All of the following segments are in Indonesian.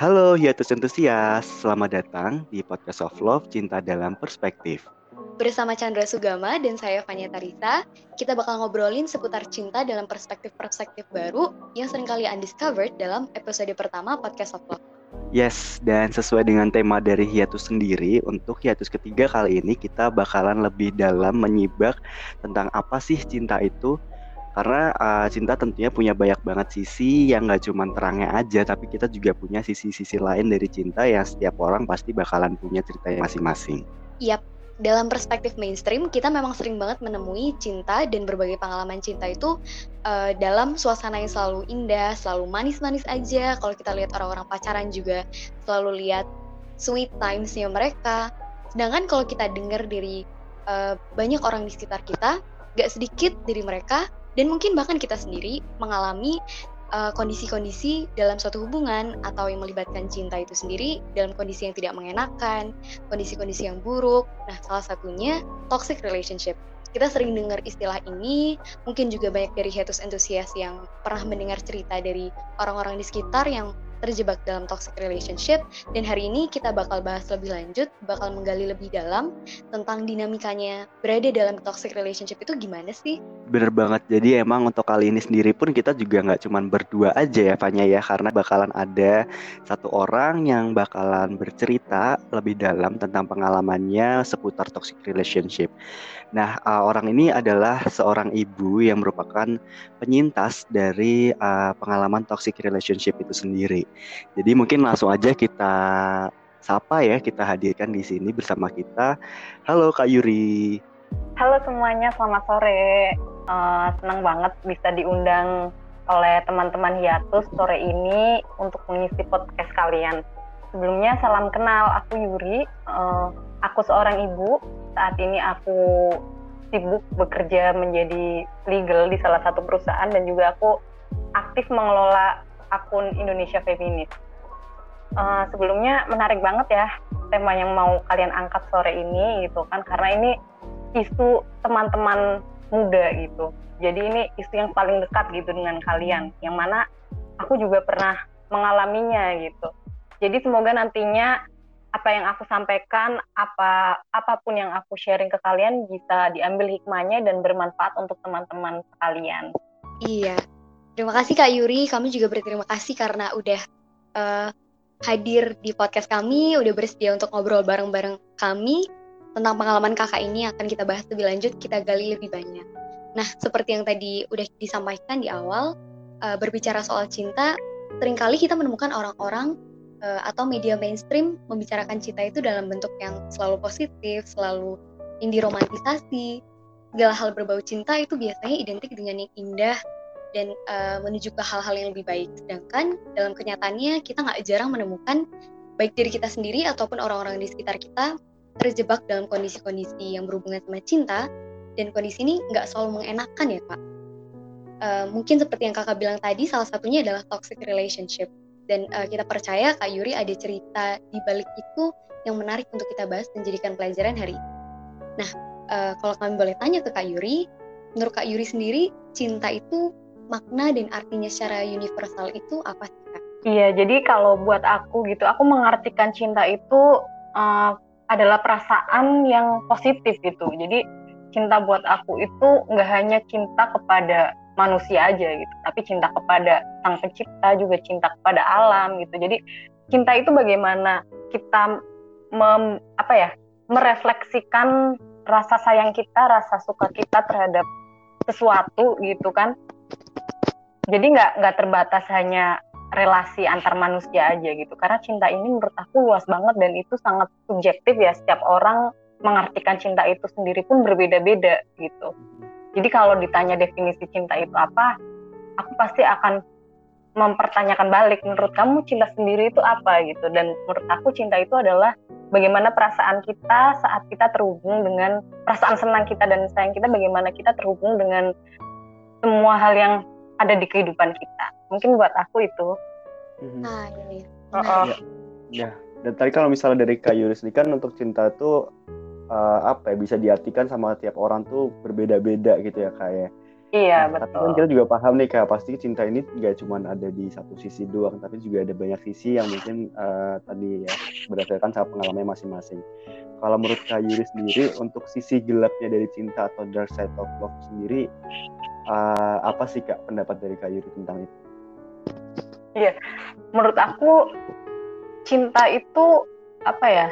Halo hiatus entusias, selamat datang di Podcast of Love Cinta dalam Perspektif. Bersama Chandra Sugama dan saya Fania Tarisa, kita bakal ngobrolin seputar cinta dalam perspektif-perspektif baru yang sering kali undiscovered dalam episode pertama Podcast of Love. Yes, dan sesuai dengan tema dari hiatus sendiri, untuk hiatus ketiga kali ini kita bakalan lebih dalam menyibak tentang apa sih cinta itu, karena uh, cinta tentunya punya banyak banget sisi yang gak cuma terangnya aja, tapi kita juga punya sisi-sisi lain dari cinta yang setiap orang pasti bakalan punya ceritanya masing-masing. Yap, dalam perspektif mainstream kita memang sering banget menemui cinta dan berbagai pengalaman cinta itu uh, dalam suasana yang selalu indah, selalu manis-manis aja. Kalau kita lihat orang-orang pacaran juga selalu lihat sweet timesnya mereka. Sedangkan kalau kita dengar dari uh, banyak orang di sekitar kita, gak sedikit dari mereka dan mungkin bahkan kita sendiri mengalami eh, kondisi-kondisi uh, dalam suatu hubungan atau yang melibatkan cinta itu sendiri dalam kondisi yang tidak mengenakan, kondisi-kondisi yang buruk. Nah, salah satunya toxic relationship. Kita sering dengar istilah ini, mungkin juga banyak dari hatus entusias yang pernah mendengar cerita dari orang-orang di sekitar yang terjebak dalam toxic relationship dan hari ini kita bakal bahas lebih lanjut, bakal menggali lebih dalam tentang dinamikanya berada dalam toxic relationship itu gimana sih? Bener banget, jadi emang untuk kali ini sendiri pun kita juga nggak cuma berdua aja ya Fanya ya, karena bakalan ada satu orang yang bakalan bercerita lebih dalam tentang pengalamannya seputar toxic relationship. Nah, uh, orang ini adalah seorang ibu yang merupakan penyintas dari uh, pengalaman toxic relationship itu sendiri. Jadi mungkin langsung aja kita sapa ya, kita hadirkan di sini bersama kita. Halo Kak Yuri. Halo semuanya, selamat sore. Uh, senang banget bisa diundang oleh teman-teman Hiatus sore ini untuk mengisi podcast kalian. Sebelumnya salam kenal, aku Yuri. Uh, aku seorang ibu. Saat ini aku sibuk bekerja menjadi legal di salah satu perusahaan dan juga aku aktif mengelola akun Indonesia Feminis. Uh, sebelumnya menarik banget ya tema yang mau kalian angkat sore ini gitu kan karena ini isu teman-teman muda gitu. Jadi ini isu yang paling dekat gitu dengan kalian yang mana aku juga pernah mengalaminya gitu. Jadi semoga nantinya apa yang aku sampaikan, apa apa pun yang aku sharing ke kalian bisa diambil hikmahnya dan bermanfaat untuk teman-teman sekalian. Iya. Terima kasih Kak Yuri, kami juga berterima kasih karena udah uh, hadir di podcast kami, udah bersedia untuk ngobrol bareng-bareng kami tentang pengalaman kakak ini akan kita bahas lebih lanjut, kita gali lebih banyak. Nah, seperti yang tadi udah disampaikan di awal, uh, berbicara soal cinta, sering kali kita menemukan orang-orang uh, atau media mainstream membicarakan cinta itu dalam bentuk yang selalu positif, selalu indi romantisasi. Segala hal berbau cinta itu biasanya identik dengan yang indah dan uh, menuju ke hal-hal yang lebih baik. Sedangkan dalam kenyataannya kita nggak jarang menemukan baik diri kita sendiri ataupun orang-orang di sekitar kita terjebak dalam kondisi-kondisi yang berhubungan sama cinta dan kondisi ini nggak selalu mengenakan ya Pak. Uh, mungkin seperti yang kakak bilang tadi, salah satunya adalah toxic relationship dan uh, kita percaya Kak Yuri ada cerita di balik itu yang menarik untuk kita bahas dan jadikan pelajaran hari ini. Nah, uh, kalau kami boleh tanya ke Kak Yuri, menurut Kak Yuri sendiri cinta itu makna dan artinya secara universal itu apa sih Kak? Iya, jadi kalau buat aku gitu, aku mengartikan cinta itu uh, adalah perasaan yang positif gitu. Jadi cinta buat aku itu nggak hanya cinta kepada manusia aja gitu tapi cinta kepada sang pencipta juga cinta kepada alam gitu jadi cinta itu bagaimana kita mem, apa ya merefleksikan rasa sayang kita rasa suka kita terhadap sesuatu gitu kan jadi nggak nggak terbatas hanya relasi antar manusia aja gitu. Karena cinta ini menurut aku luas banget dan itu sangat subjektif ya. Setiap orang mengartikan cinta itu sendiri pun berbeda-beda gitu. Jadi kalau ditanya definisi cinta itu apa, aku pasti akan mempertanyakan balik menurut kamu cinta sendiri itu apa? gitu. Dan menurut aku cinta itu adalah bagaimana perasaan kita saat kita terhubung dengan perasaan senang kita dan sayang kita bagaimana kita terhubung dengan semua hal yang ada di kehidupan kita mungkin buat aku itu mm-hmm. ah ini oh, oh. Ya, ya dan tadi kalau misalnya dari Kak Yuris ini kan untuk cinta itu uh, apa ya bisa diartikan sama tiap orang tuh berbeda-beda gitu ya kayak. Ya. Iya Nah, tapi betul. kan kita juga paham nih kak, pasti cinta ini nggak cuma ada di satu sisi doang, tapi juga ada banyak sisi yang mungkin eh, tadi ya berdasarkan sama pengalamannya masing-masing. Kalau menurut Kak Yuri sendiri, untuk sisi gelapnya dari cinta atau dark side of love sendiri, eh, apa sih kak pendapat dari Kak Yuri tentang itu? Menurut aku cinta itu apa ya?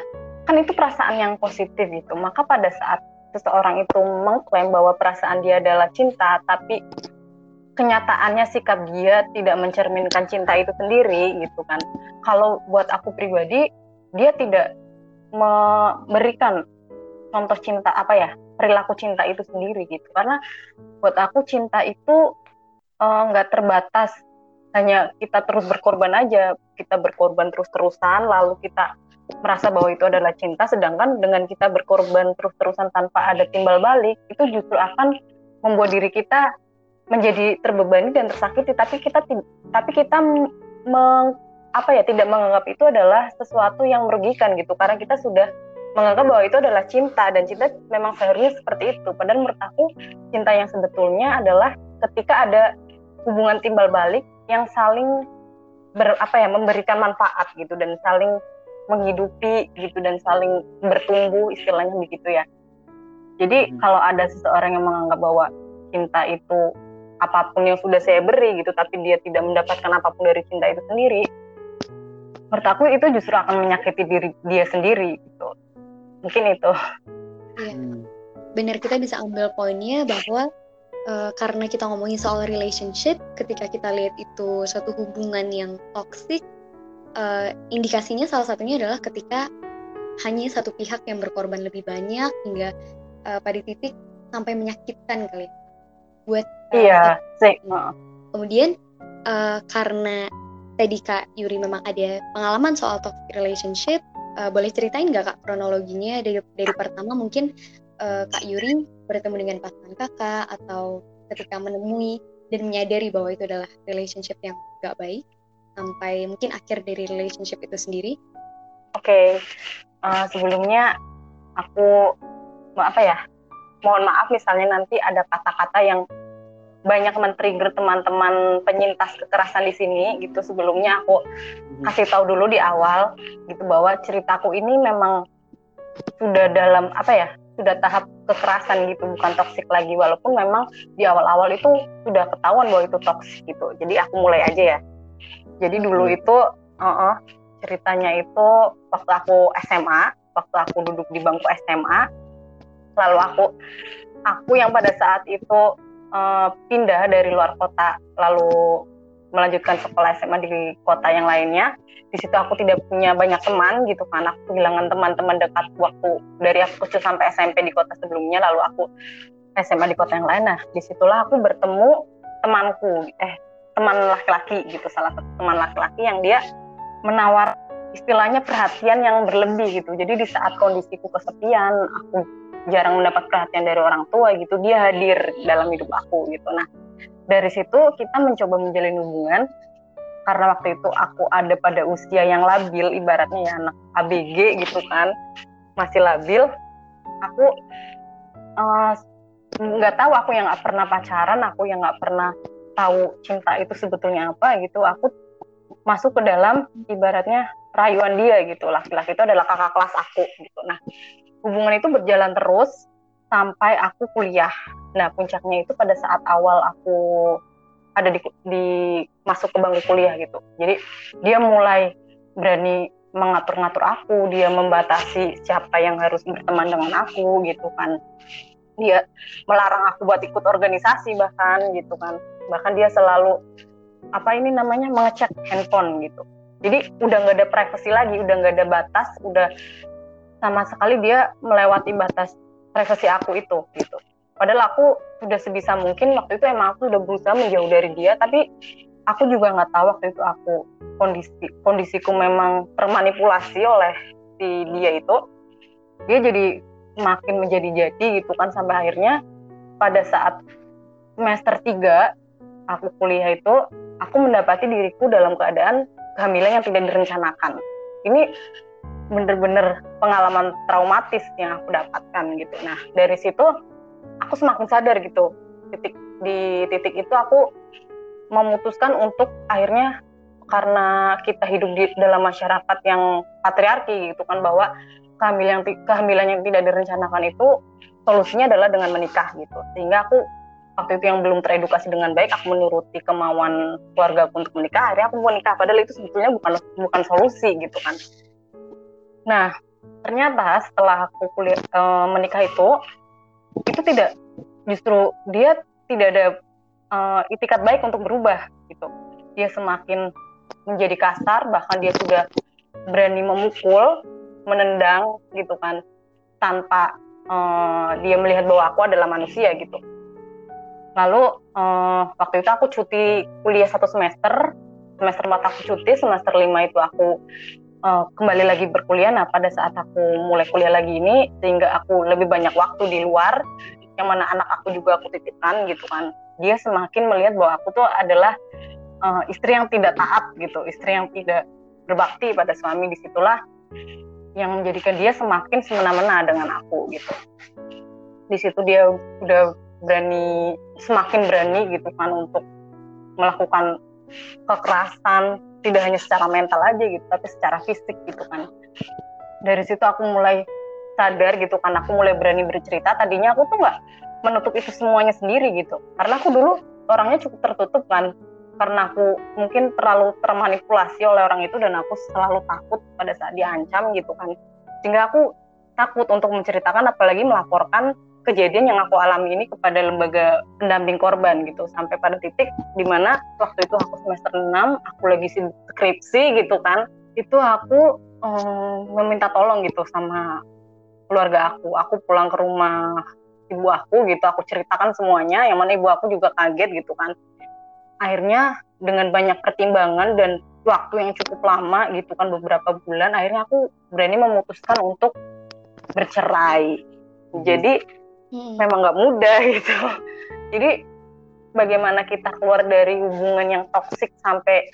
Kan itu perasaan yang positif gitu. Maka pada saat seseorang itu mengklaim bahwa perasaan dia adalah cinta, tapi kenyataannya sikap dia tidak mencerminkan cinta itu sendiri gitu kan. Kalau buat aku pribadi, dia tidak memberikan contoh cinta apa ya perilaku cinta itu sendiri gitu. Karena buat aku cinta itu eh, nggak terbatas. Hanya kita terus berkorban aja kita berkorban terus-terusan lalu kita merasa bahwa itu adalah cinta sedangkan dengan kita berkorban terus-terusan tanpa ada timbal balik itu justru akan membuat diri kita menjadi terbebani dan tersakiti. Tapi kita tapi kita meng- apa ya tidak menganggap itu adalah sesuatu yang merugikan gitu. Karena kita sudah menganggap bahwa itu adalah cinta dan cinta memang seharusnya seperti itu. Padahal menurut aku cinta yang sebetulnya adalah ketika ada hubungan timbal balik yang saling ber, apa ya memberikan manfaat gitu dan saling menghidupi gitu dan saling bertumbuh istilahnya begitu ya. Jadi Hmm. kalau ada seseorang yang menganggap bahwa cinta itu apa pun yang sudah saya beri gitu tapi dia tidak mendapatkan apa pun dari cinta itu sendiri menurut aku itu justru akan menyakiti diri dia sendiri gitu mungkin itu benar kita bisa ambil poinnya bahwa eh, karena kita ngomongin soal relationship, ketika kita lihat itu suatu hubungan yang toxic, eh, indikasinya salah satunya adalah ketika hanya satu pihak yang berkorban lebih banyak hingga eh, pada titik sampai menyakitkan kali ya. buat eh, iya sih Heeh. Kemudian eh, karena tadi Kak Yuri memang ada pengalaman soal toxic relationship, eh, boleh ceritain nggak Kak kronologinya dari dari pertama mungkin eh, Kak Yuri bertemu dengan pasangan Kakak atau ketika menemui dan menyadari bahwa itu adalah relationship yang gak baik sampai mungkin akhir dari relationship itu sendiri. Oke, eh, sebelumnya aku mau apa ya? Mohon maaf misalnya nanti ada kata-kata yang banyak men-trigger teman-teman penyintas kekerasan di sini gitu. Sebelumnya aku kasih tahu dulu di awal gitu bahwa ceritaku ini memang sudah dalam apa ya? Sudah tahap kekerasan gitu, bukan toksik lagi walaupun memang di awal-awal itu sudah ketahuan bahwa itu toksik gitu. Jadi aku mulai aja ya. Jadi dulu Hmm. itu uh, uh, ceritanya itu waktu aku SMA, waktu aku duduk di bangku SMA, lalu aku aku yang pada saat itu uh, pindah dari luar kota, lalu melanjutkan sekolah SMA di kota yang lainnya. Di situ aku tidak punya banyak teman gitu kan, aku kehilangan teman-teman dekat waktu dari aku kecil sampai SMP di kota sebelumnya, lalu aku SMA di kota yang lain. Nah, di situlah aku bertemu temanku, eh teman laki-laki gitu, salah satu teman laki-laki yang dia menawar istilahnya perhatian yang berlebih gitu. Jadi di saat kondisiku kesepian, aku jarang mendapat perhatian dari orang tua gitu, dia hadir dalam hidup aku gitu. Nah, dari situ kita mencoba menjalin hubungan karena waktu itu aku ada pada usia yang labil, ibaratnya ya anak ABG gitu kan, masih labil. Aku eh, nggak tahu, aku yang nggak pernah pacaran, aku yang nggak pernah tahu cinta itu sebetulnya apa gitu. Aku masuk ke dalam ibaratnya rayuan dia gitu. Laki-laki itu adalah kakak kelas aku gitu. Nah, hubungan itu berjalan terus sampai aku kuliah. Nah, puncaknya itu pada saat awal aku ada di, di masuk ke bangku kuliah gitu. Jadi dia mulai berani mengatur-ngatur aku, dia membatasi siapa yang harus berteman dengan aku gitu kan. Dia melarang aku buat ikut organisasi bahkan gitu kan. Bahkan dia selalu apa ini namanya mengecek handphone gitu. Jadi udah nggak ada privasi lagi, udah nggak ada batas, udah sama sekali dia melewati batas privasi aku itu gitu. Padahal aku sudah sebisa mungkin waktu itu emang aku udah berusaha menjauh dari dia, tapi aku juga nggak tahu waktu itu aku kondisi kondisiku memang termanipulasi oleh si dia itu. Dia jadi makin menjadi-jadi gitu kan sampai akhirnya pada saat semester 3 aku kuliah itu aku mendapati diriku dalam keadaan kehamilan yang tidak direncanakan. Ini bener-bener pengalaman traumatis yang aku dapatkan gitu. Nah dari situ aku semakin sadar gitu. Titik di titik itu aku memutuskan untuk akhirnya karena kita hidup di dalam masyarakat yang patriarki gitu kan bahwa kehamilan kehamilan yang tidak direncanakan itu solusinya adalah dengan menikah gitu. Sehingga aku waktu itu yang belum teredukasi dengan baik aku menuruti kemauan keluarga untuk menikah akhirnya aku mau nikah. Padahal itu sebetulnya bukan bukan solusi gitu kan nah ternyata setelah aku kuliah e, menikah itu itu tidak justru dia tidak ada e, itikat baik untuk berubah gitu. Dia semakin menjadi kasar bahkan dia sudah berani memukul menendang gitu kan tanpa uh, dia melihat bahwa aku adalah manusia gitu. Lalu uh, waktu itu aku cuti kuliah satu semester semester 4 aku cuti semester lima itu aku uh, kembali lagi berkuliah. Nah pada saat aku mulai kuliah lagi ini sehingga aku lebih banyak waktu di luar yang mana anak aku juga aku titipkan gitu kan. Dia semakin melihat bahwa aku tuh adalah uh, istri yang tidak taat gitu, istri yang tidak berbakti pada suami. Di situlah yang menjadikan dia semakin semena-mena dengan aku gitu. Di situ dia udah berani semakin berani gitu kan untuk melakukan kekerasan tidak hanya secara mental aja gitu tapi secara fisik gitu kan. Dari situ aku mulai sadar gitu kan aku mulai berani bercerita. Tadinya aku tuh nggak menutup itu semuanya sendiri gitu. Karena aku dulu orangnya cukup tertutup kan. Karena aku mungkin terlalu termanipulasi oleh orang itu dan aku selalu takut pada saat diancam gitu kan. Sehingga aku takut untuk menceritakan apalagi melaporkan kejadian yang aku alami ini kepada lembaga pendamping korban gitu. Sampai pada titik di mana waktu itu aku semester 6 aku lagi skripsi gitu kan. Itu aku um, meminta tolong gitu sama keluarga aku. Aku pulang ke rumah ibu aku gitu. Aku ceritakan semuanya yang mana ibu aku juga kaget gitu kan. Akhirnya dengan banyak pertimbangan dan waktu yang cukup lama gitu kan beberapa bulan akhirnya aku berani memutuskan untuk bercerai. Hmm. jadi hmm. memang nggak mudah gitu jadi bagaimana kita keluar dari hubungan yang toksik sampai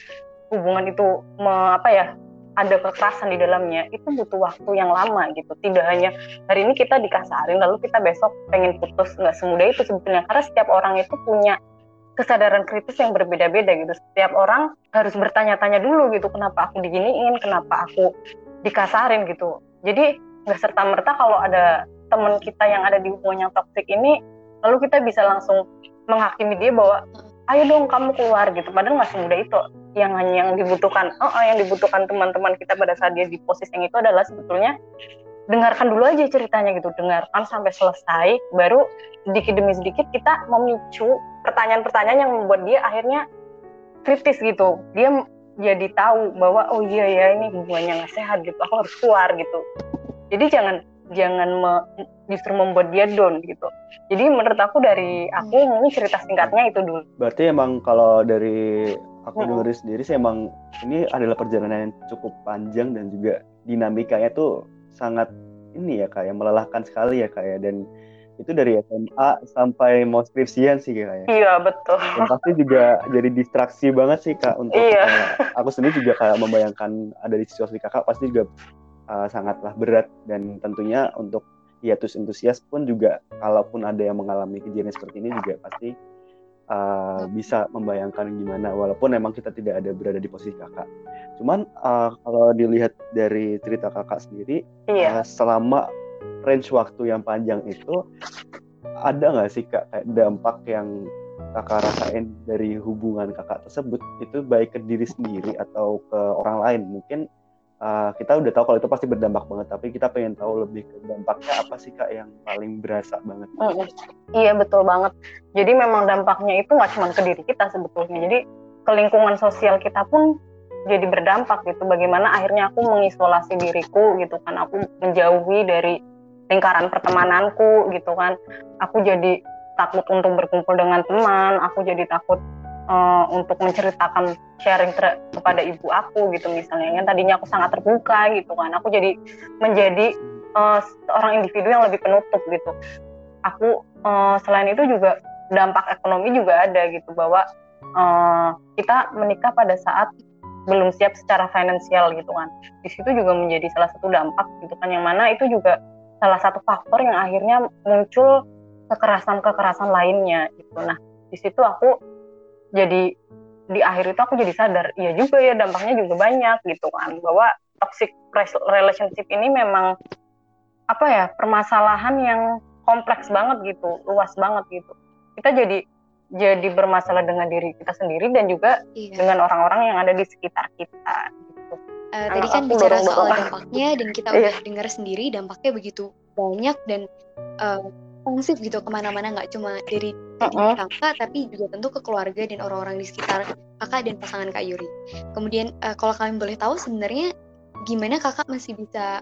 hubungan itu me, apa ya ada kekerasan di dalamnya itu butuh waktu yang lama gitu tidak hanya hari ini kita dikasarin lalu kita besok pengen putus nggak semudah itu sebetulnya karena setiap orang itu punya kesadaran kritis yang berbeda-beda gitu. Setiap orang harus bertanya-tanya dulu gitu, kenapa aku diginiin, kenapa aku dikasarin gitu. Jadi nggak serta merta kalau ada teman kita yang ada di hubungan yang toksik ini, lalu kita bisa langsung menghakimi dia bahwa ayo dong kamu keluar gitu. Padahal nggak semudah itu. Yang hanya yang dibutuhkan, oh, oh yang dibutuhkan teman-teman kita pada saat dia di posisi yang itu adalah sebetulnya dengarkan dulu aja ceritanya gitu dengarkan sampai selesai baru sedikit demi sedikit kita memicu pertanyaan-pertanyaan yang membuat dia akhirnya kritis gitu dia jadi tahu bahwa oh iya ya ini hubungannya nggak sehat gitu aku harus keluar gitu jadi jangan jangan me, justru membuat dia down gitu jadi menurut aku dari aku ini cerita singkatnya itu dulu berarti emang kalau dari aku hmm. dengar sendiri sih emang ini adalah perjalanan yang cukup panjang dan juga dinamikanya tuh sangat ini ya kayak melelahkan sekali ya kayak dan itu dari SMA sampai mau skripsian sih kayaknya. Iya betul. Dan pasti juga jadi distraksi banget sih kak untuk iya. kayak, aku sendiri juga kayak membayangkan ada di situasi kakak pasti juga uh, sangatlah berat dan tentunya untuk hiatus entusias pun juga kalaupun ada yang mengalami kejadian seperti ini juga pasti uh, bisa membayangkan gimana walaupun memang kita tidak ada berada di posisi kakak. Cuman uh, kalau dilihat dari cerita kakak sendiri, iya. uh, selama range waktu yang panjang itu ada nggak sih kak kayak dampak yang kakak rasain dari hubungan kakak tersebut itu baik ke diri sendiri atau ke orang lain mungkin uh, kita udah tahu kalau itu pasti berdampak banget tapi kita pengen tahu lebih ke dampaknya apa sih kak yang paling berasa banget? Mm, iya betul banget. Jadi memang dampaknya itu nggak cuma ke diri kita sebetulnya. Jadi ke lingkungan sosial kita pun jadi berdampak gitu. Bagaimana akhirnya aku mengisolasi diriku gitu kan. Aku menjauhi dari lingkaran pertemananku gitu kan. Aku jadi takut untuk berkumpul dengan teman aku jadi takut uh, untuk menceritakan sharing kepada ibu aku gitu misalnya. Yang tadinya aku sangat terbuka gitu kan. Aku jadi menjadi uh, seorang individu yang lebih penutup gitu. Aku uh, selain itu juga dampak ekonomi juga ada gitu bahwa uh, kita menikah pada saat belum siap secara finansial gitu kan. Di situ juga menjadi salah satu dampak gitu kan. Yang mana itu juga salah satu faktor yang akhirnya muncul kekerasan-kekerasan lainnya gitu. Nah di situ aku jadi di akhir itu aku jadi sadar iya juga ya dampaknya juga banyak gitu kan bahwa toxic relationship ini memang apa ya permasalahan yang kompleks banget gitu luas banget gitu kita jadi jadi bermasalah dengan diri kita sendiri dan juga iya. dengan orang-orang yang ada di sekitar kita gitu. Uh, tadi kan bicara soal dampaknya dan kita iya. udah dengar sendiri dampaknya begitu banyak dan uh, responsif gitu ke mana-mana nggak cuma dari, uh -uh. kakak tapi juga tentu ke keluarga dan orang-orang di sekitar kakak dan pasangan kak Yuri. Kemudian uh, kalau kalian boleh tahu sebenarnya gimana kakak masih bisa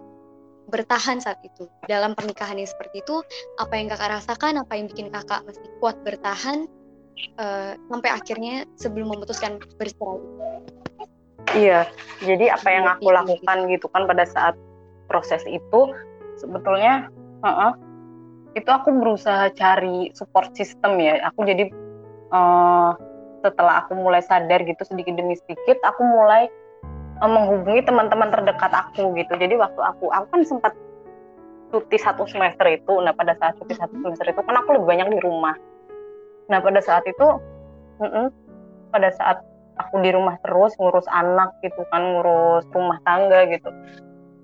bertahan saat itu dalam pernikahan yang seperti itu apa yang kakak rasakan apa yang bikin kakak masih kuat bertahan uh, sampai akhirnya sebelum memutuskan bercerai iya jadi apa yang aku lakukan gitu kan pada saat proses itu sebetulnya uh -uh, itu aku berusaha cari support system ya. Aku jadi uh, setelah aku mulai sadar gitu sedikit demi sedikit aku mulai uh, menghubungi teman-teman terdekat aku gitu. Jadi waktu aku aku kan sempat cuti satu semester itu. Nah pada saat cuti satu mm-hmm. semester itu kan aku lebih banyak di rumah. Nah pada saat itu mm -mm, pada saat aku di rumah terus ngurus anak gitu kan ngurus rumah tangga gitu.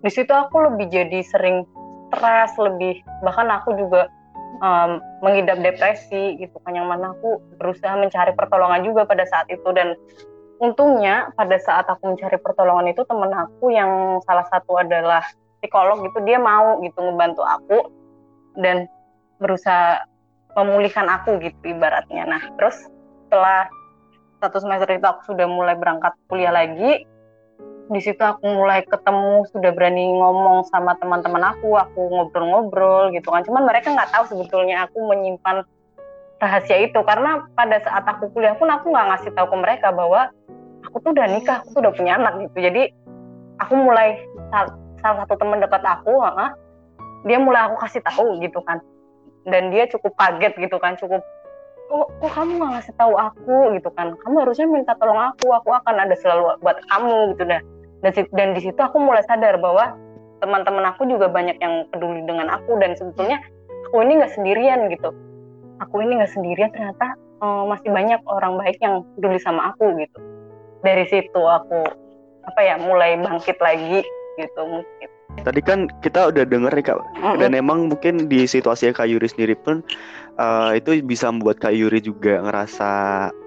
Di situ aku lebih jadi sering stres lebih. Bahkan aku juga um, mengidap depresi gitu kan yang mana aku berusaha mencari pertolongan juga pada saat itu. Dan untungnya pada saat aku mencari pertolongan itu temen aku yang salah satu adalah psikolog gitu dia mau gitu ngebantu aku dan berusaha memulihkan aku gitu ibaratnya. Nah terus setelah satu semester itu aku sudah mulai berangkat kuliah lagi di situ aku mulai ketemu sudah berani ngomong sama teman-teman aku aku ngobrol-ngobrol gitu kan. Cuman mereka nggak tahu sebetulnya aku menyimpan rahasia itu. Karena pada saat aku kuliah pun aku nggak ngasih tahu ke mereka bahwa aku tuh udah nikah aku tuh udah punya anak gitu. Jadi aku mulai salah satu teman dekat aku dia mulai aku kasih tahu gitu kan. Dan dia cukup kaget gitu kan cukup kok, kok kamu nggak ngasih tahu aku? gitu kan. Kamu harusnya minta tolong aku aku akan ada selalu buat kamu gitu. Dah dan, dan di situ aku mulai sadar bahwa teman-teman aku juga banyak yang peduli dengan aku dan sebetulnya aku ini nggak sendirian gitu. Aku ini nggak sendirian ternyata uh, masih banyak orang baik yang peduli sama aku gitu. Dari situ aku apa ya mulai bangkit lagi gitu mungkin. Tadi kan kita udah denger nih kak. Mm -hmm. dan emang mungkin di situasi kak Yuri sendiri pun uh, itu bisa membuat kak Yuri juga ngerasa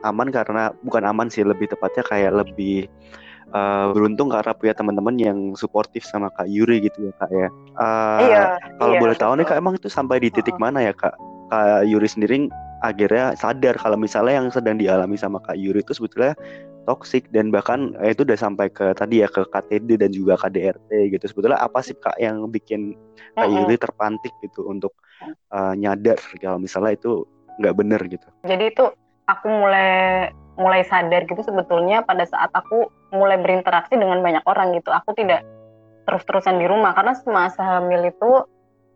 aman karena bukan aman sih lebih tepatnya kayak lebih uh, beruntung karena punya teman-teman yang suportif sama Kak Yuri gitu ya Kak ya. Uh, iya. Kalau iya, boleh tahu nih Kak emang itu sampai di titik uh. mana ya Kak? Kak Yuri sendiri akhirnya sadar kalau misalnya yang sedang dialami sama Kak Yuri itu sebetulnya toksik dan bahkan eh, itu udah sampai ke tadi ya ke KTD dan juga KDRT gitu. Sebetulnya apa sih Kak yang bikin Kak uh Yuri terpantik gitu untuk uh, nyadar kalau misalnya itu nggak bener gitu. Jadi itu aku mulai mulai sadar gitu sebetulnya pada saat aku mulai berinteraksi dengan banyak orang gitu. Aku tidak terus-terusan di rumah karena semasa hamil itu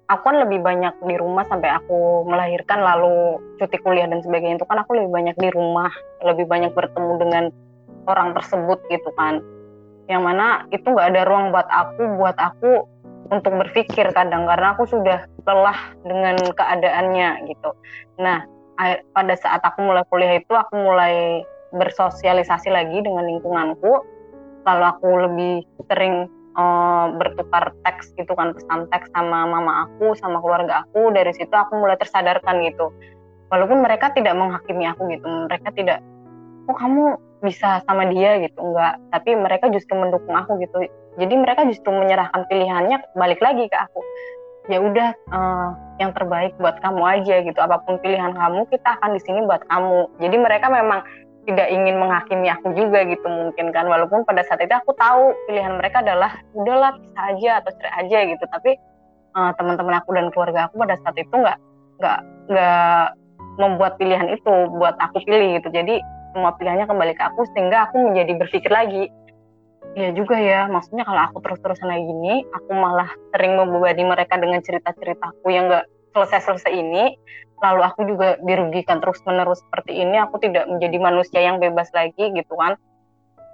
aku kan lebih banyak di rumah sampai aku melahirkan lalu cuti kuliah dan sebagainya itu kan aku lebih banyak di rumah, lebih banyak bertemu dengan orang tersebut gitu kan. Yang mana itu nggak ada ruang buat aku, buat aku untuk berpikir kadang karena aku sudah lelah dengan keadaannya gitu. Nah, pada saat aku mulai kuliah itu aku mulai bersosialisasi lagi dengan lingkunganku. Lalu aku lebih sering uh, bertukar teks gitu kan pesan teks sama mama aku sama keluarga aku dari situ aku mulai tersadarkan gitu. Walaupun mereka tidak menghakimi aku gitu mereka tidak oh kamu bisa sama dia? gitu enggak. Tapi mereka justru mendukung aku gitu. Jadi mereka justru menyerahkan pilihannya balik lagi ke aku. Ya udah uh, yang terbaik buat kamu aja gitu. Apa pun pilihan kamu kita akan di sini buat kamu. Jadi mereka memang tidak ingin menghakimi aku juga gitu mungkin kan. Walaupun pada saat itu aku tahu pilihan mereka adalah udahlah bisa aja atau cerai aja gitu. Tapi uh, teman-teman aku dan keluarga aku pada saat itu nggak nggak nggak membuat pilihan itu buat aku pilih gitu. Jadi semua pilihannya kembali ke aku sehingga aku menjadi berpikir lagi. Iya juga ya, maksudnya kalau aku terus-terusan kayak gini, aku malah sering membebani mereka dengan cerita-ceritaku yang gak selesai-selesai ini, lalu aku juga dirugikan terus-menerus seperti ini, aku tidak menjadi manusia yang bebas lagi gitu kan.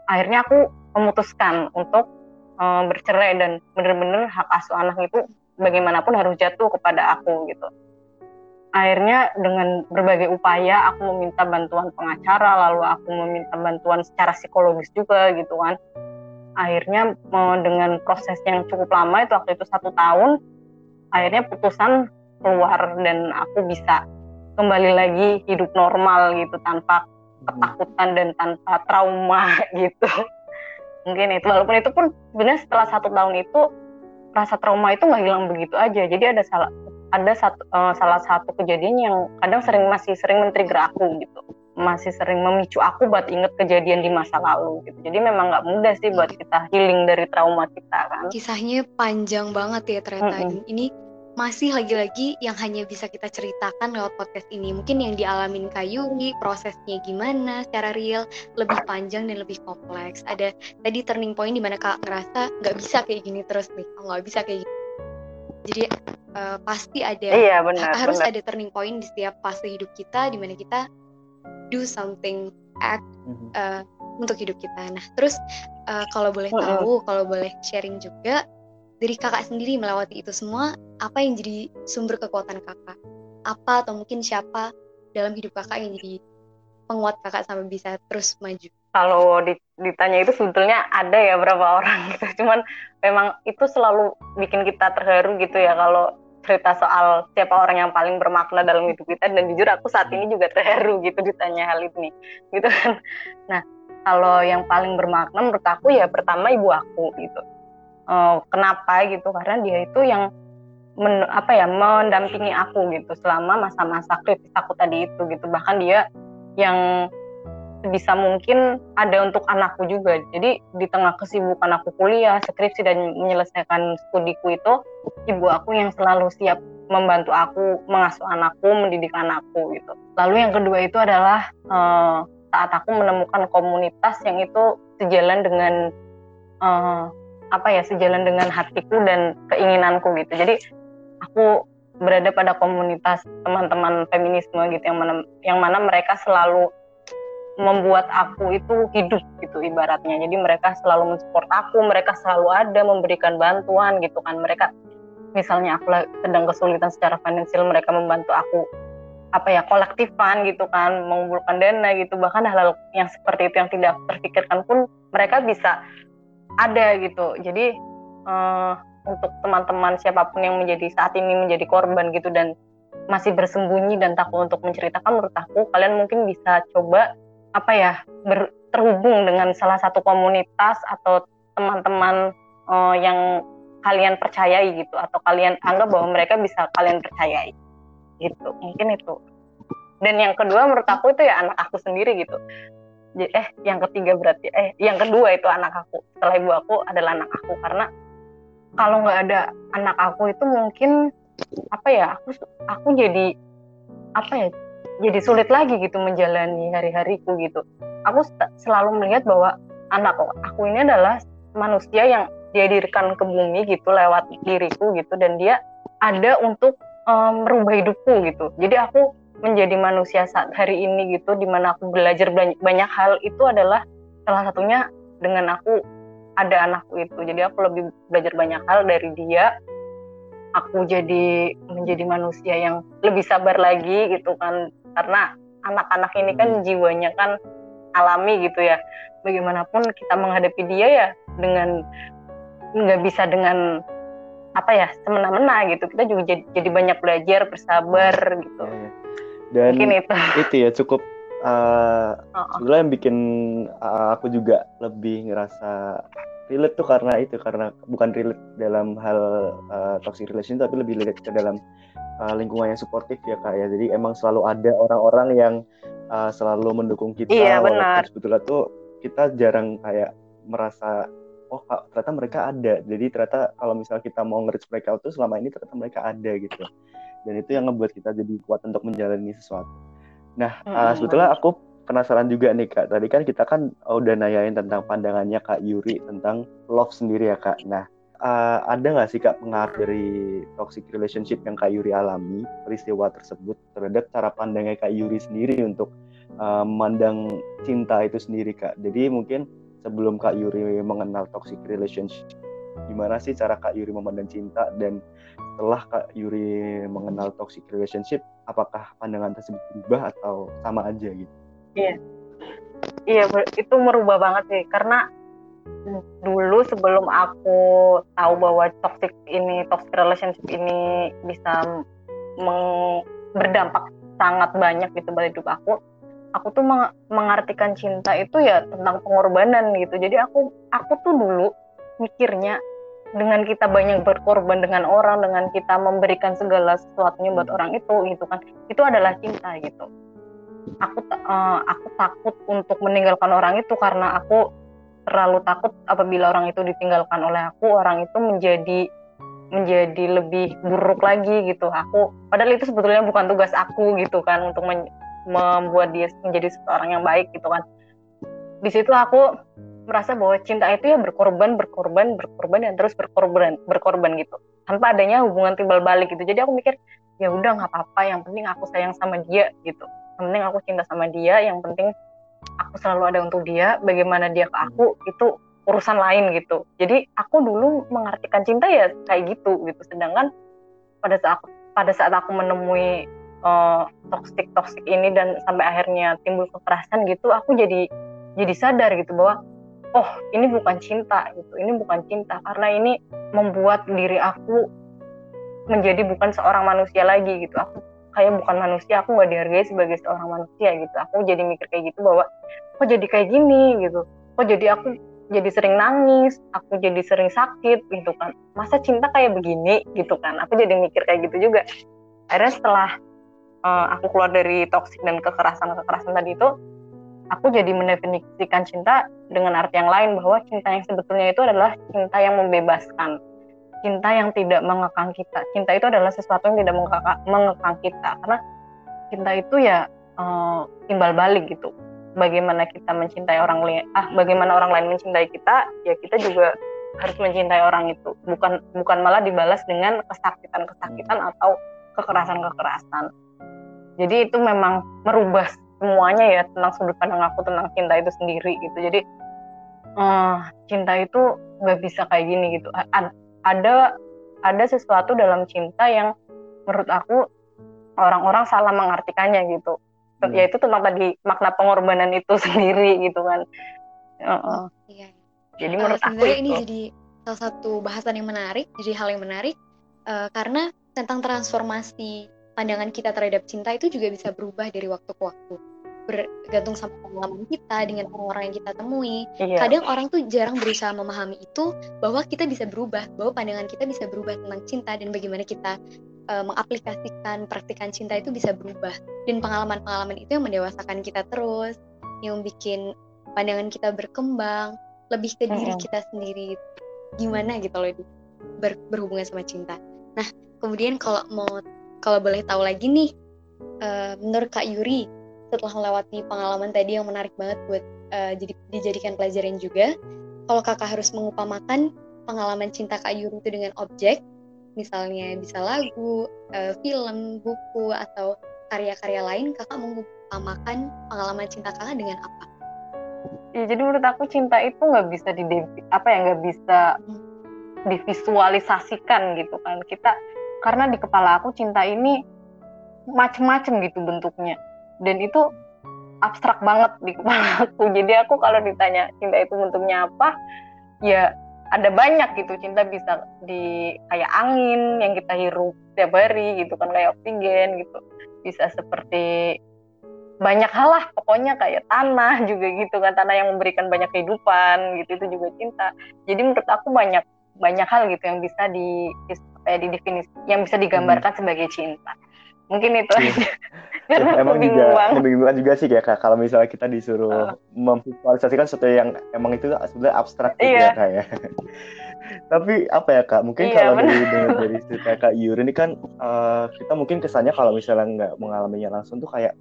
Akhirnya aku memutuskan untuk uh, bercerai dan benar-benar hak asuh anak itu bagaimanapun harus jatuh kepada aku gitu. akhirnya dengan berbagai upaya aku meminta bantuan pengacara lalu aku meminta bantuan secara psikologis juga gitu kan akhirnya dengan proses yang cukup lama itu waktu itu satu tahun akhirnya putusan keluar dan aku bisa kembali lagi hidup normal gitu tanpa ketakutan dan tanpa trauma gitu. Mungkin itu. Walaupun itu pun sebenarnya setelah satu tahun itu rasa trauma itu nggak hilang begitu aja. Jadi ada salah ada satu, uh, salah satu kejadian yang kadang sering masih sering men-trigger aku gitu. Masih sering memicu aku buat inget kejadian di masa lalu gitu. Jadi memang nggak mudah sih buat kita healing dari trauma kita kan. Kisahnya panjang banget ya ternyata. Mm -hmm. ini masih lagi-lagi yang hanya bisa kita ceritakan lewat podcast ini. Mungkin yang dialamin Kayuri, prosesnya gimana secara real, lebih panjang dan lebih kompleks. Ada tadi turning point di mana kak ngerasa nggak bisa kayak gini terus nih, oh, nggak bisa kayak gini. Jadi uh, pasti ada iya, benar, harus benar. ada turning point di setiap fase hidup kita di mana kita do something act uh, untuk hidup kita. Nah, terus uh, kalau boleh tahu, kalau boleh sharing juga dari kakak sendiri melewati itu semua, apa yang jadi sumber kekuatan kakak? Apa atau mungkin siapa dalam hidup kakak yang jadi penguat kakak sampai bisa terus maju? Kalau ditanya itu sebetulnya ada ya berapa orang gitu, cuman memang itu selalu bikin kita terharu gitu ya kalau cerita soal siapa orang yang paling bermakna dalam hidup kita dan jujur aku saat ini juga terharu gitu ditanya hal ini gitu kan. Nah kalau yang paling bermakna menurut aku ya pertama ibu aku gitu uh, kenapa gitu karena dia itu yang men, apa ya mendampingi aku gitu selama masa-masa kritis aku tadi itu gitu. Bahkan dia yang bisa mungkin ada untuk anakku juga. Jadi di tengah kesibukan aku kuliah skripsi dan menyelesaikan studiku itu ibu aku yang selalu siap membantu aku mengasuh anakku mendidik anakku gitu. Lalu yang kedua itu adalah uh, saat aku menemukan komunitas yang itu sejalan dengan uh, apa ya sejalan dengan hatiku dan keinginanku gitu. Jadi aku berada pada komunitas teman-teman feminisme gitu yang mana yang mana mereka selalu membuat aku itu hidup gitu ibaratnya. Jadi mereka selalu mensupport aku mereka selalu ada memberikan bantuan gitu kan. Mereka misalnya aku sedang kesulitan secara finansial mereka membantu aku apa ya kolektifan gitu kan mengumpulkan dana gitu. Bahkan hal-hal yang seperti itu yang tidak terpikirkan pun mereka bisa ada gitu. Jadi uh, untuk teman-teman siapa pun yang menjadi saat ini menjadi korban gitu dan masih bersembunyi dan takut untuk menceritakan menurut aku kalian mungkin bisa coba apa ya ber, terhubung dengan salah satu komunitas atau teman-teman uh, yang kalian percayai gitu atau kalian anggap bahwa mereka bisa kalian percayai. Gitu. Mungkin itu. Dan yang kedua menurut aku itu ya anak aku sendiri gitu eh yang ketiga berarti eh yang kedua itu anak aku. Setelah ibu aku adalah anak aku. Karena kalau nggak ada anak aku itu mungkin apa ya aku aku jadi apa ya jadi sulit lagi gitu menjalani hari-hariku gitu. Aku selalu melihat bahwa anak aku ini adalah manusia yang dihadirkan ke bumi gitu lewat diriku gitu. Dan dia ada untuk um, merubah hidupku gitu. Jadi aku menjadi manusia saat hari ini gitu di mana aku belajar banyak, banyak hal itu adalah salah satunya dengan aku ada anakku itu. Jadi aku lebih belajar banyak hal dari dia. Aku jadi menjadi manusia yang lebih sabar lagi gitu kan. Karena anak-anak ini kan hmm. jiwanya kan alami gitu ya. Bagaimanapun kita menghadapi dia ya dengan nggak bisa dengan apa ya semena-mena gitu. Kita juga jadi, jadi banyak belajar bersabar gitu. Ya, ya dan itu. itu ya cukup uh, uh -uh. yang bikin uh, aku juga lebih ngerasa relate tuh karena itu karena bukan relate dalam hal uh, toxic relation tapi lebih relate ke dalam uh, lingkungan yang suportif ya kak ya jadi emang selalu ada orang-orang yang uh, selalu mendukung kita iya, benar. sebetulnya tuh kita jarang kayak merasa oh ternyata mereka ada jadi ternyata kalau misalnya kita mau nge mereka tuh selama ini ternyata mereka ada gitu dan itu yang ngebuat kita jadi kuat untuk menjalani sesuatu. Nah, hmm, uh, sebetulnya aku penasaran juga nih kak. Tadi kan kita kan udah nanyain tentang pandangannya kak Yuri tentang love sendiri ya kak. Nah, uh, ada nggak sih kak pengaruh dari toxic relationship yang kak Yuri alami peristiwa tersebut terhadap cara pandangnya kak Yuri sendiri untuk uh, memandang cinta itu sendiri kak. Jadi mungkin sebelum kak Yuri mengenal toxic relationship gimana sih cara Kak Yuri memandang cinta dan setelah Kak Yuri mengenal toxic relationship apakah pandangan tersebut berubah atau sama aja gitu? Iya. Iya itu merubah banget sih. Karena dulu sebelum aku tahu bahwa toxic ini toxic relationship ini bisa berdampak sangat banyak gitu pada hidup aku aku tuh meng mengartikan cinta itu ya tentang pengorbanan gitu. Jadi aku aku tuh dulu mikirnya dengan kita banyak berkorban dengan orang dengan kita memberikan segala sesuatunya buat orang itu gitu kan. Itu adalah cinta gitu. Aku uh, aku takut untuk meninggalkan orang itu karena aku terlalu takut apabila orang itu ditinggalkan oleh aku orang itu menjadi menjadi lebih buruk lagi gitu. Aku padahal itu sebetulnya bukan tugas aku gitu kan untuk membuat dia menjadi seorang yang baik gitu kan. Di situ aku merasa bahwa cinta itu ya berkorban berkorban berkorban dan terus berkorban berkorban gitu. Tanpa adanya hubungan timbal balik gitu. Jadi aku mikir ya udah nggak apa-apa. Yang penting aku sayang sama dia gitu. Yang penting aku cinta sama dia yang penting aku selalu ada untuk dia bagaimana dia ke aku itu urusan lain gitu. Jadi aku dulu mengartikan cinta ya kayak gitu gitu. Sedangkan pada saat pada saat aku menemui uh, toxic toxic ini dan sampai akhirnya timbul kekerasan gitu aku jadi jadi sadar gitu bahwa oh ini bukan cinta gitu ini bukan cinta karena ini membuat diri aku menjadi bukan seorang manusia lagi gitu. Aku kayak bukan manusia aku nggak dihargai sebagai seorang manusia gitu. Aku jadi mikir kayak gitu bahwa kok jadi kayak gini? gitu. Kok jadi aku jadi sering nangis aku jadi sering sakit? gitu kan. Masa cinta kayak begini? gitu kan. Aku jadi mikir kayak gitu juga. Akhirnya setelah uh, aku keluar dari toksik dan kekerasan kekerasan tadi itu aku jadi mendefinisikan cinta dengan arti yang lain bahwa cinta yang sebetulnya itu adalah cinta yang membebaskan cinta yang tidak mengekang kita. Cinta itu adalah sesuatu yang tidak mengekang kita karena cinta itu ya uh, timbal balik gitu. Bagaimana kita mencintai orang lain, ah bagaimana orang lain mencintai kita, ya kita juga harus mencintai orang itu. Bukan bukan malah dibalas dengan kesakitan-kesakitan hmm. atau kekerasan-kekerasan. Jadi itu memang merubah semuanya ya tentang sudut pandang aku tentang cinta itu sendiri gitu. Jadi uh, cinta itu nggak bisa kayak gini gitu ada ada sesuatu dalam cinta yang menurut aku orang-orang salah mengartikannya gitu hmm. yaitu tentang tadi makna pengorbanan itu sendiri gitu kan uh -uh. iya. jadi uh, menurut aku itu. ini jadi salah satu bahasan yang menarik jadi hal yang menarik uh, karena tentang transformasi pandangan kita terhadap cinta itu juga bisa berubah dari waktu ke waktu bergantung sama pengalaman kita dengan orang-orang yang kita temui. Iya. Kadang orang tuh jarang berusaha memahami itu bahwa kita bisa berubah, bahwa pandangan kita bisa berubah tentang cinta dan bagaimana kita uh, mengaplikasikan praktikan cinta itu bisa berubah. Dan pengalaman-pengalaman itu yang mendewasakan kita terus, yang bikin pandangan kita berkembang, lebih ke diri kita sendiri. Gimana gitu loh ber, berhubungan sama cinta. Nah, kemudian kalau mau kalau boleh tahu lagi nih, uh, menurut Kak Yuri, setelah melewati pengalaman tadi yang menarik banget buat uh, jadi dijadikan pelajaran juga. Kalau kakak harus mengupamakan pengalaman cinta kak Yuri itu dengan objek misalnya bisa lagu uh, film buku atau karya-karya lain kakak mengupamakan pengalaman cinta kakak dengan apa? Ya jadi menurut aku cinta itu nggak bisa di apa ya nggak bisa hmm. divisualisasikan gitu kan. Kita karena di kepala aku cinta ini macem-macem gitu bentuknya dan itu abstrak banget di kepala aku. Jadi aku kalau ditanya cinta itu bentuknya apa ya ada banyak gitu. Cinta bisa di kayak angin yang kita hirup setiap hari gitu kan kayak oksigen gitu. Bisa seperti banyak hal lah pokoknya kayak tanah juga gitu kan tanah yang memberikan banyak kehidupan gitu itu juga cinta. Jadi menurut aku banyak banyak hal gitu yang bisa di kayak di definisi yang bisa digambarkan hmm. sebagai cinta mungkin itu iya. aja karena emang juga membingungkan juga sih kayak kalau misalnya kita disuruh uh. memvisualisasikan sesuatu yang emang itu sebenarnya abstrak gitu iya. ya kayak tapi apa ya kak mungkin iya, kalau dari dari cerita kak Yuri ini kan uh, kita mungkin kesannya kalau misalnya nggak mengalaminya langsung tuh kayak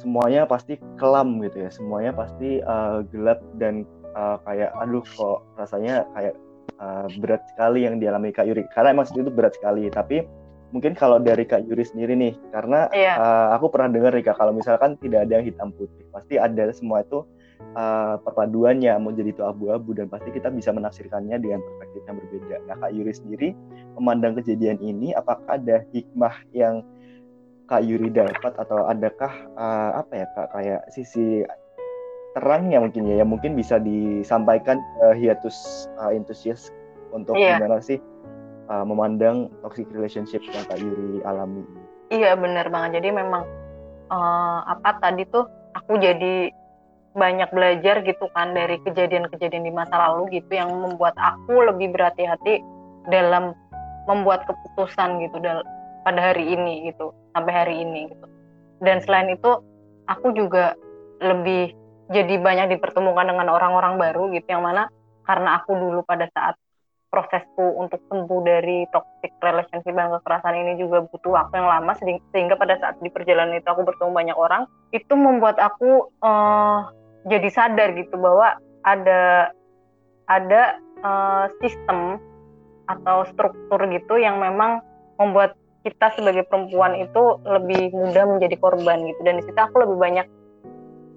semuanya pasti kelam gitu ya semuanya pasti uh, gelap dan uh, kayak aduh kok rasanya kayak uh, berat sekali yang dialami kak Yuri karena emang itu berat sekali tapi mungkin kalau dari Kak Yuri sendiri nih, karena iya. uh, aku pernah dengar nih Kak, kalau misalkan tidak ada yang hitam putih, pasti ada semua itu uh, perpaduannya mau jadi itu abu-abu dan pasti kita bisa menafsirkannya dengan perspektif yang berbeda. Nah Kak Yuri sendiri memandang kejadian ini, apakah ada hikmah yang Kak Yuri dapat atau adakah uh, apa ya Kak kayak sisi terangnya mungkin ya yang mungkin bisa disampaikan uh, hiatus uh, entusias untuk yeah. gimana sih uh, memandang toxic relationship yang Kak Yuri alami. Iya benar banget. Jadi memang uh, apa tadi tuh aku jadi banyak belajar gitu kan dari kejadian-kejadian di masa lalu gitu yang membuat aku lebih berhati-hati dalam membuat keputusan gitu pada hari ini gitu sampai hari ini gitu. Dan selain itu aku juga lebih jadi banyak dipertemukan dengan orang-orang baru gitu yang mana karena aku dulu pada saat prosesku untuk sembuh dari toxic relationship dan kekerasan ini juga butuh waktu yang lama sehingga pada saat di perjalanan itu aku bertemu banyak orang itu membuat aku uh, jadi sadar gitu bahwa ada ada uh, sistem atau struktur gitu yang memang membuat kita sebagai perempuan itu lebih mudah menjadi korban gitu. Dan di situ aku lebih banyak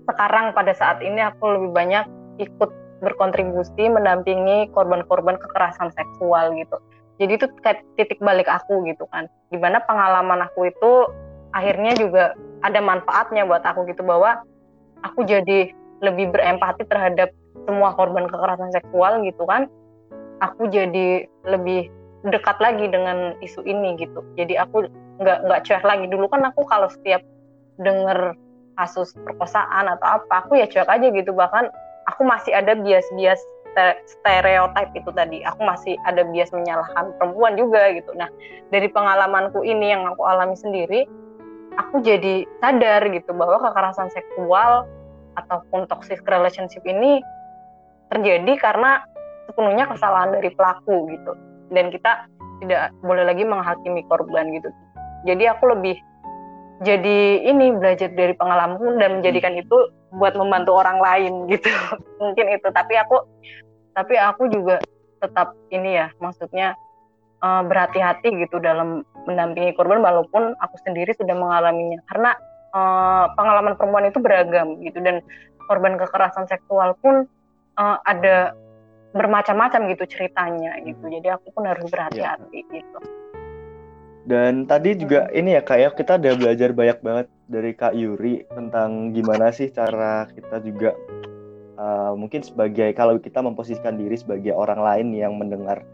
sekarang pada saat ini aku lebih banyak ikut berkontribusi mendampingi korban-korban kekerasan seksual gitu. Jadi itu kayak titik balik aku gitu kan. Di mana pengalaman aku itu akhirnya juga ada manfaatnya buat aku gitu bahwa aku jadi lebih berempati terhadap semua korban kekerasan seksual gitu kan. Aku jadi lebih dekat lagi dengan isu ini gitu. Jadi aku nggak nggak cuek lagi dulu kan aku kalau setiap denger kasus perkosaan atau apa aku ya cuek aja gitu bahkan aku masih ada bias-bias stereotip itu tadi. Aku masih ada bias menyalahkan perempuan juga gitu. Nah dari pengalamanku ini yang aku alami sendiri aku jadi sadar gitu bahwa kekerasan seksual ataupun toxic relationship ini terjadi karena sepenuhnya kesalahan dari pelaku gitu. Dan kita tidak boleh lagi menghakimi korban gitu. Jadi aku lebih jadi ini belajar dari pengalamanku dan menjadikan hmm. itu buat membantu orang lain gitu. Mungkin itu. Tapi aku tapi aku juga tetap ini ya maksudnya uh, berhati-hati gitu dalam mendampingi korban walaupun aku sendiri sudah mengalaminya. Karena uh, pengalaman perempuan itu beragam gitu dan korban kekerasan seksual pun uh, ada bermacam-macam gitu ceritanya gitu. Jadi aku pun harus berhati-hati ya. gitu dan tadi juga ini ya kak ya kita udah belajar banyak banget dari kak Yuri tentang gimana sih cara kita juga uh, mungkin sebagai kalau kita memposisikan diri sebagai orang lain yang mendengar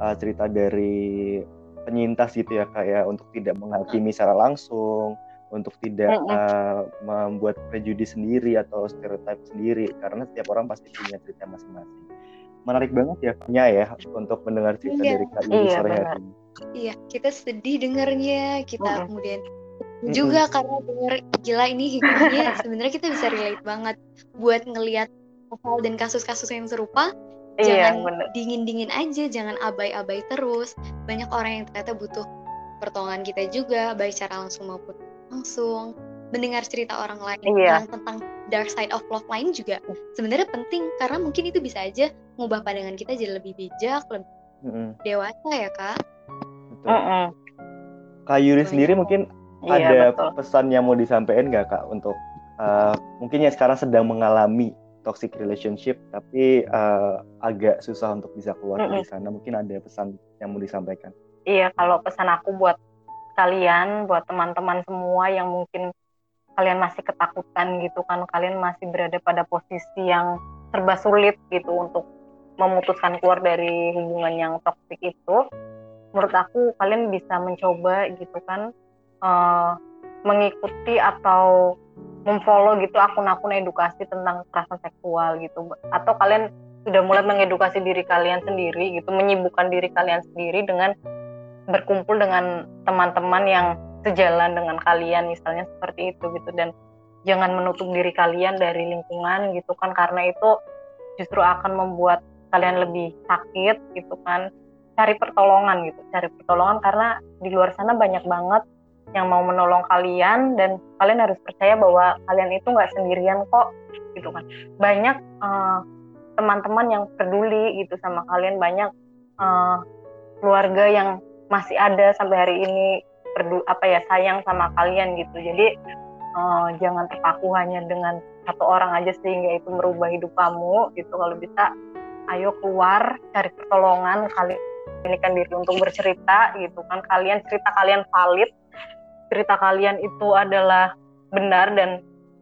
uh, cerita dari penyintas gitu ya kak ya untuk tidak menghakimi secara langsung untuk tidak uh, membuat prejudis sendiri atau stereotip sendiri karena setiap orang pasti punya cerita masing-masing menarik banget ya Nya ya untuk mendengar cerita iya. dari kak iya, sore hari ini. Iya, kita sedih dengarnya, kita oh. kemudian juga karena denger gila ini hikmahnya sebenarnya kita bisa relate banget buat ngelihat hal dan kasus-kasus yang serupa. Iya, jangan dingin-dingin aja jangan abai-abai terus. Banyak orang yang ternyata butuh pertolongan kita juga baik secara langsung maupun langsung mendengar cerita orang lain iya. yang tentang dark side of love lain juga sebenarnya penting karena mungkin itu bisa aja mengubah pandangan kita jadi lebih bijak lebih mm -hmm. dewasa ya kak gitu. Mm -mm. Kak Yuri sendiri mungkin iya, ada betul. pesan yang mau disampaikan nggak kak untuk uh, mungkin yang sekarang sedang mengalami toxic relationship tapi uh, agak susah untuk bisa keluar mm -mm. dari sana mungkin ada pesan yang mau disampaikan iya kalau pesan aku buat kalian buat teman-teman semua yang mungkin kalian masih ketakutan gitu kan kalian masih berada pada posisi yang serba sulit gitu untuk memutuskan keluar dari hubungan yang toksik itu menurut aku kalian bisa mencoba gitu kan uh, mengikuti atau memfollow gitu akun-akun edukasi tentang kekerasan seksual gitu. Atau kalian sudah mulai mengedukasi diri kalian sendiri gitu menyibukkan diri kalian sendiri dengan berkumpul dengan teman-teman yang sejalan dengan kalian misalnya seperti itu gitu. Dan jangan menutup diri kalian dari lingkungan gitu kan. Karena itu justru akan membuat kalian lebih sakit gitu kan. Cari pertolongan gitu. Cari pertolongan karena di luar sana banyak banget yang mau menolong kalian dan kalian harus percaya bahwa kalian itu nggak sendirian kok gitu kan. Banyak eh, teman-teman yang peduli gitu sama kalian. Banyak uh, keluarga yang masih ada sampai hari ini perdu apa ya sayang sama kalian gitu. Jadi uh, jangan terpaku hanya dengan satu orang aja sehingga itu merubah hidup kamu gitu. Kalau bisa ayo keluar cari pertolongan. Kalian memberanikan diri untuk bercerita gitu kan. Kalian cerita kalian valid. Cerita kalian itu adalah benar dan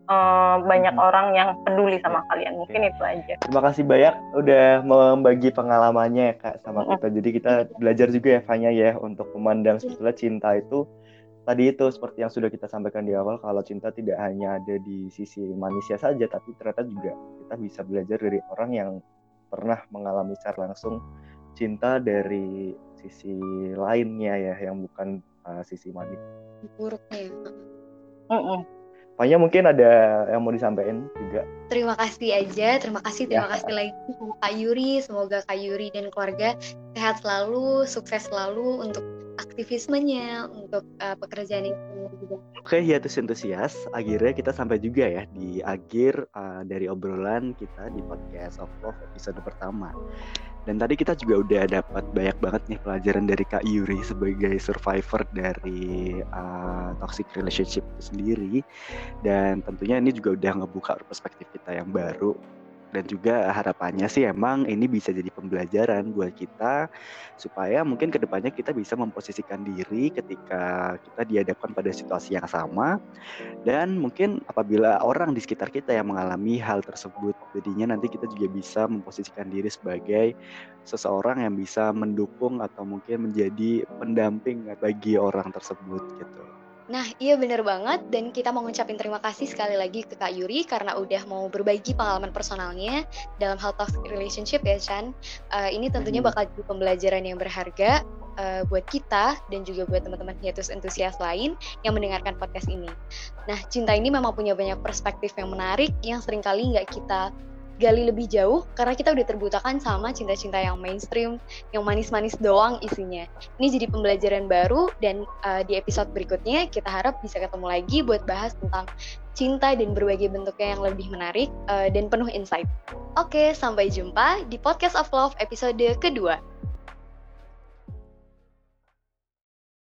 uh, banyak Hmm. orang yang peduli sama kalian. Mungkin itu aja. Terima kasih banyak udah membagi pengalamannya ya Kak sama kita. Jadi kita belajar juga ya Fanya ya untuk memandang sebetulnya cinta itu tadi itu seperti yang sudah kita sampaikan di awal kalau cinta tidak hanya ada di sisi manusia saja tapi ternyata juga kita bisa belajar dari orang yang pernah mengalami secara langsung cinta dari sisi lainnya ya yang bukan uh, sisi manis. buruknya. Mm-mm. Fanya mungkin ada yang mau disampaikan juga. Terima kasih aja, terima kasih, terima Ya. kasih lagi sama Kak Yuri. Semoga Kak Yuri dan keluarga sehat selalu, sukses selalu untuk aktivismenya, untuk uh, pekerjaan yang juga. Oke, hiatus entusias. Akhirnya kita sampai juga ya di akhir uh, dari obrolan kita di podcast of Love episode pertama. Dan tadi kita juga udah dapat banyak banget nih pelajaran dari Kak Yuri sebagai survivor dari uh, toxic relationship itu sendiri. Dan tentunya ini juga udah ngebuka perspektif kita yang baru. Dan juga harapannya sih emang ini bisa jadi pembelajaran buat kita supaya mungkin ke depannya kita bisa memposisikan diri ketika kita dihadapkan pada situasi yang sama dan mungkin apabila orang di sekitar kita yang mengalami hal tersebut jadinya nanti kita juga bisa memposisikan diri sebagai seseorang yang bisa mendukung atau mungkin menjadi pendamping bagi orang tersebut gitu. Nah, iya bener banget dan kita mau ngucapin terima kasih sekali lagi ke Kak Yuri karena udah mau berbagi pengalaman personalnya dalam hal toxic relationship ya Chan. Uh, ini tentunya Mhm. bakal jadi pembelajaran yang berharga uh, buat kita dan juga buat teman-teman hiatus entusias lain yang mendengarkan podcast ini. Nah, cinta ini memang punya banyak perspektif yang menarik yang sering kali nggak kita gali lebih jauh karena kita udah terbutakan sama cinta-cinta yang mainstream, yang manis-manis doang isinya. Ini jadi pembelajaran baru dan uh, di episode berikutnya kita harap bisa ketemu lagi buat bahas tentang cinta dan berbagai bentuknya yang lebih menarik uh, dan penuh insight. Oke, sampai jumpa di Podcast of Love episode kedua.